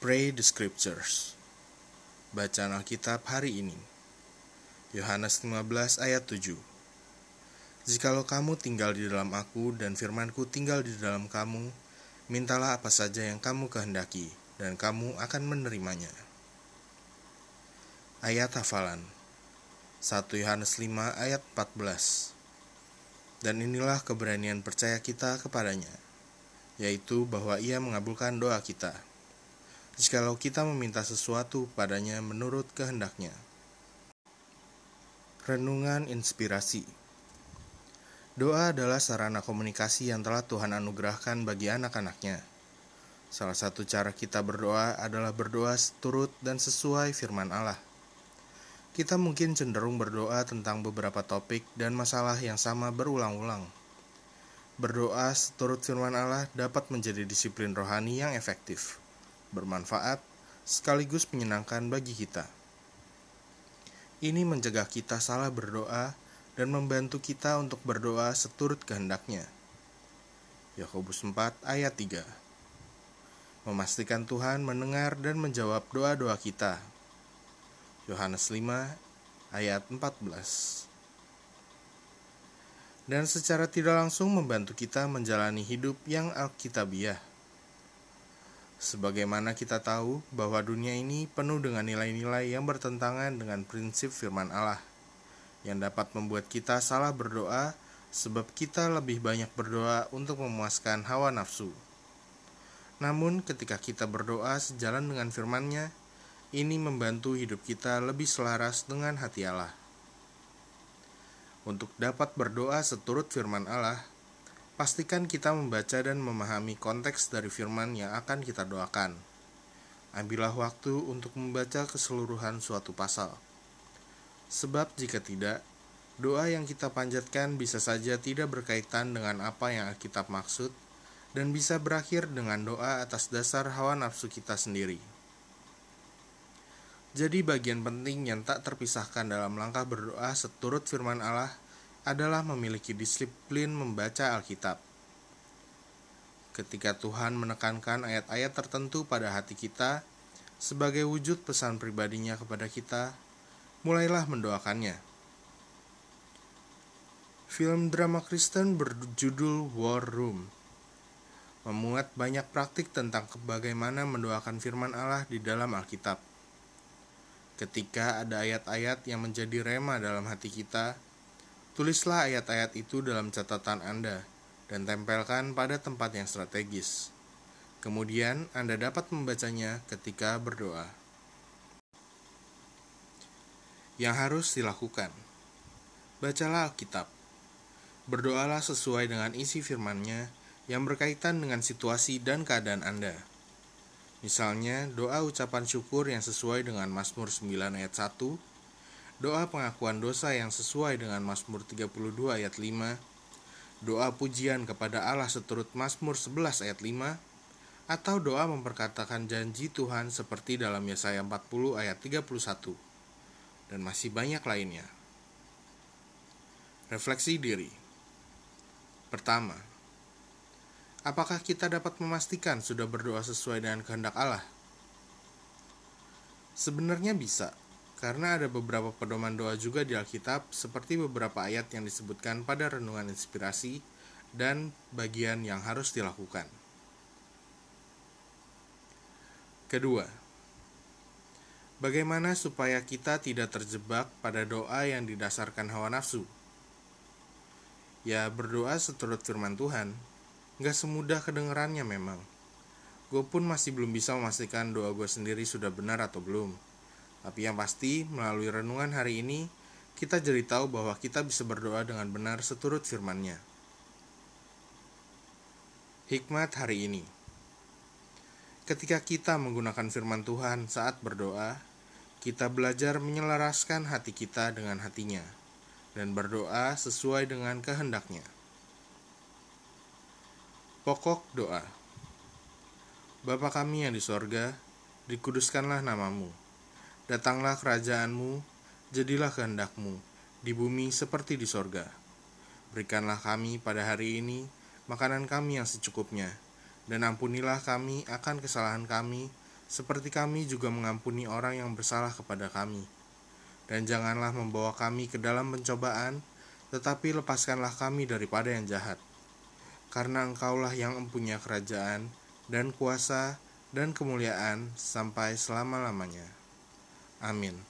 Pray the Scriptures. Bacaan Alkitab hari ini. Yohanes 15 ayat 7. Jikalau kamu tinggal di dalam aku dan firmanku tinggal di dalam kamu, mintalah apa saja yang kamu kehendaki, dan kamu akan menerimanya. Ayat hafalan 1 Yohanes 5 ayat 14 Dan inilah keberanian percaya kita kepadanya, yaitu bahwa ia mengabulkan doa kita jikalau kita meminta sesuatu padanya menurut kehendaknya. Renungan Inspirasi Doa adalah sarana komunikasi yang telah Tuhan anugerahkan bagi anak-anaknya. Salah satu cara kita berdoa adalah berdoa seturut dan sesuai firman Allah. Kita mungkin cenderung berdoa tentang beberapa topik dan masalah yang sama berulang-ulang. Berdoa seturut firman Allah dapat menjadi disiplin rohani yang efektif bermanfaat, sekaligus menyenangkan bagi kita. Ini mencegah kita salah berdoa dan membantu kita untuk berdoa seturut kehendaknya. Yakobus 4 ayat 3 Memastikan Tuhan mendengar dan menjawab doa-doa kita. Yohanes 5 ayat 14 dan secara tidak langsung membantu kita menjalani hidup yang alkitabiah Sebagaimana kita tahu bahwa dunia ini penuh dengan nilai-nilai yang bertentangan dengan prinsip firman Allah, yang dapat membuat kita salah berdoa sebab kita lebih banyak berdoa untuk memuaskan hawa nafsu. Namun ketika kita berdoa sejalan dengan firman-Nya, ini membantu hidup kita lebih selaras dengan hati Allah. Untuk dapat berdoa seturut firman Allah, Pastikan kita membaca dan memahami konteks dari firman yang akan kita doakan. Ambillah waktu untuk membaca keseluruhan suatu pasal. Sebab jika tidak, doa yang kita panjatkan bisa saja tidak berkaitan dengan apa yang Alkitab maksud dan bisa berakhir dengan doa atas dasar hawa nafsu kita sendiri. Jadi bagian penting yang tak terpisahkan dalam langkah berdoa seturut firman Allah adalah memiliki disiplin membaca Alkitab. Ketika Tuhan menekankan ayat-ayat tertentu pada hati kita sebagai wujud pesan pribadinya kepada kita, mulailah mendoakannya. Film drama Kristen berjudul War Room memuat banyak praktik tentang bagaimana mendoakan firman Allah di dalam Alkitab. Ketika ada ayat-ayat yang menjadi rema dalam hati kita, Tulislah ayat-ayat itu dalam catatan Anda dan tempelkan pada tempat yang strategis. Kemudian Anda dapat membacanya ketika berdoa. Yang harus dilakukan Bacalah Alkitab. Berdoalah sesuai dengan isi firman-Nya yang berkaitan dengan situasi dan keadaan Anda. Misalnya, doa ucapan syukur yang sesuai dengan Mazmur 9 ayat 1 doa pengakuan dosa yang sesuai dengan Mazmur 32 ayat 5, doa pujian kepada Allah seturut Mazmur 11 ayat 5, atau doa memperkatakan janji Tuhan seperti dalam Yesaya 40 ayat 31, dan masih banyak lainnya. Refleksi diri. Pertama, apakah kita dapat memastikan sudah berdoa sesuai dengan kehendak Allah? Sebenarnya bisa, karena ada beberapa pedoman doa juga di Alkitab, seperti beberapa ayat yang disebutkan pada renungan inspirasi dan bagian yang harus dilakukan. Kedua, bagaimana supaya kita tidak terjebak pada doa yang didasarkan hawa nafsu? Ya, berdoa seturut firman Tuhan, gak semudah kedengerannya memang. Gue pun masih belum bisa memastikan doa gue sendiri sudah benar atau belum tapi yang pasti, melalui renungan hari ini, kita jadi tahu bahwa kita bisa berdoa dengan benar seturut firman-Nya. Hikmat hari ini Ketika kita menggunakan firman Tuhan saat berdoa, kita belajar menyelaraskan hati kita dengan hatinya dan berdoa sesuai dengan kehendaknya. Pokok doa Bapa kami yang di sorga, dikuduskanlah namamu Datanglah kerajaanmu, jadilah kehendakmu, di bumi seperti di sorga. Berikanlah kami pada hari ini makanan kami yang secukupnya, dan ampunilah kami akan kesalahan kami, seperti kami juga mengampuni orang yang bersalah kepada kami. Dan janganlah membawa kami ke dalam pencobaan, tetapi lepaskanlah kami daripada yang jahat. Karena engkaulah yang mempunyai kerajaan, dan kuasa, dan kemuliaan sampai selama-lamanya. Amin.